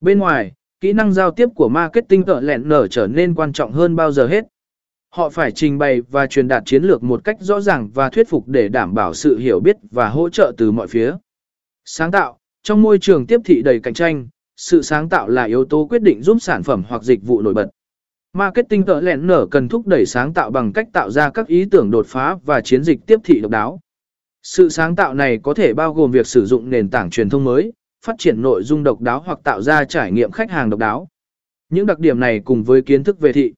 Bên ngoài, kỹ năng giao tiếp của marketing ở lẹn nở trở nên quan trọng hơn bao giờ hết. Họ phải trình bày và truyền đạt chiến lược một cách rõ ràng và thuyết phục để đảm bảo sự hiểu biết và hỗ trợ từ mọi phía. Sáng tạo, trong môi trường tiếp thị đầy cạnh tranh, sự sáng tạo là yếu tố quyết định giúp sản phẩm hoặc dịch vụ nổi bật. Marketing tợ lẹn nở cần thúc đẩy sáng tạo bằng cách tạo ra các ý tưởng đột phá và chiến dịch tiếp thị độc đáo. Sự sáng tạo này có thể bao gồm việc sử dụng nền tảng truyền thông mới, phát triển nội dung độc đáo hoặc tạo ra trải nghiệm khách hàng độc đáo. Những đặc điểm này cùng với kiến thức về thị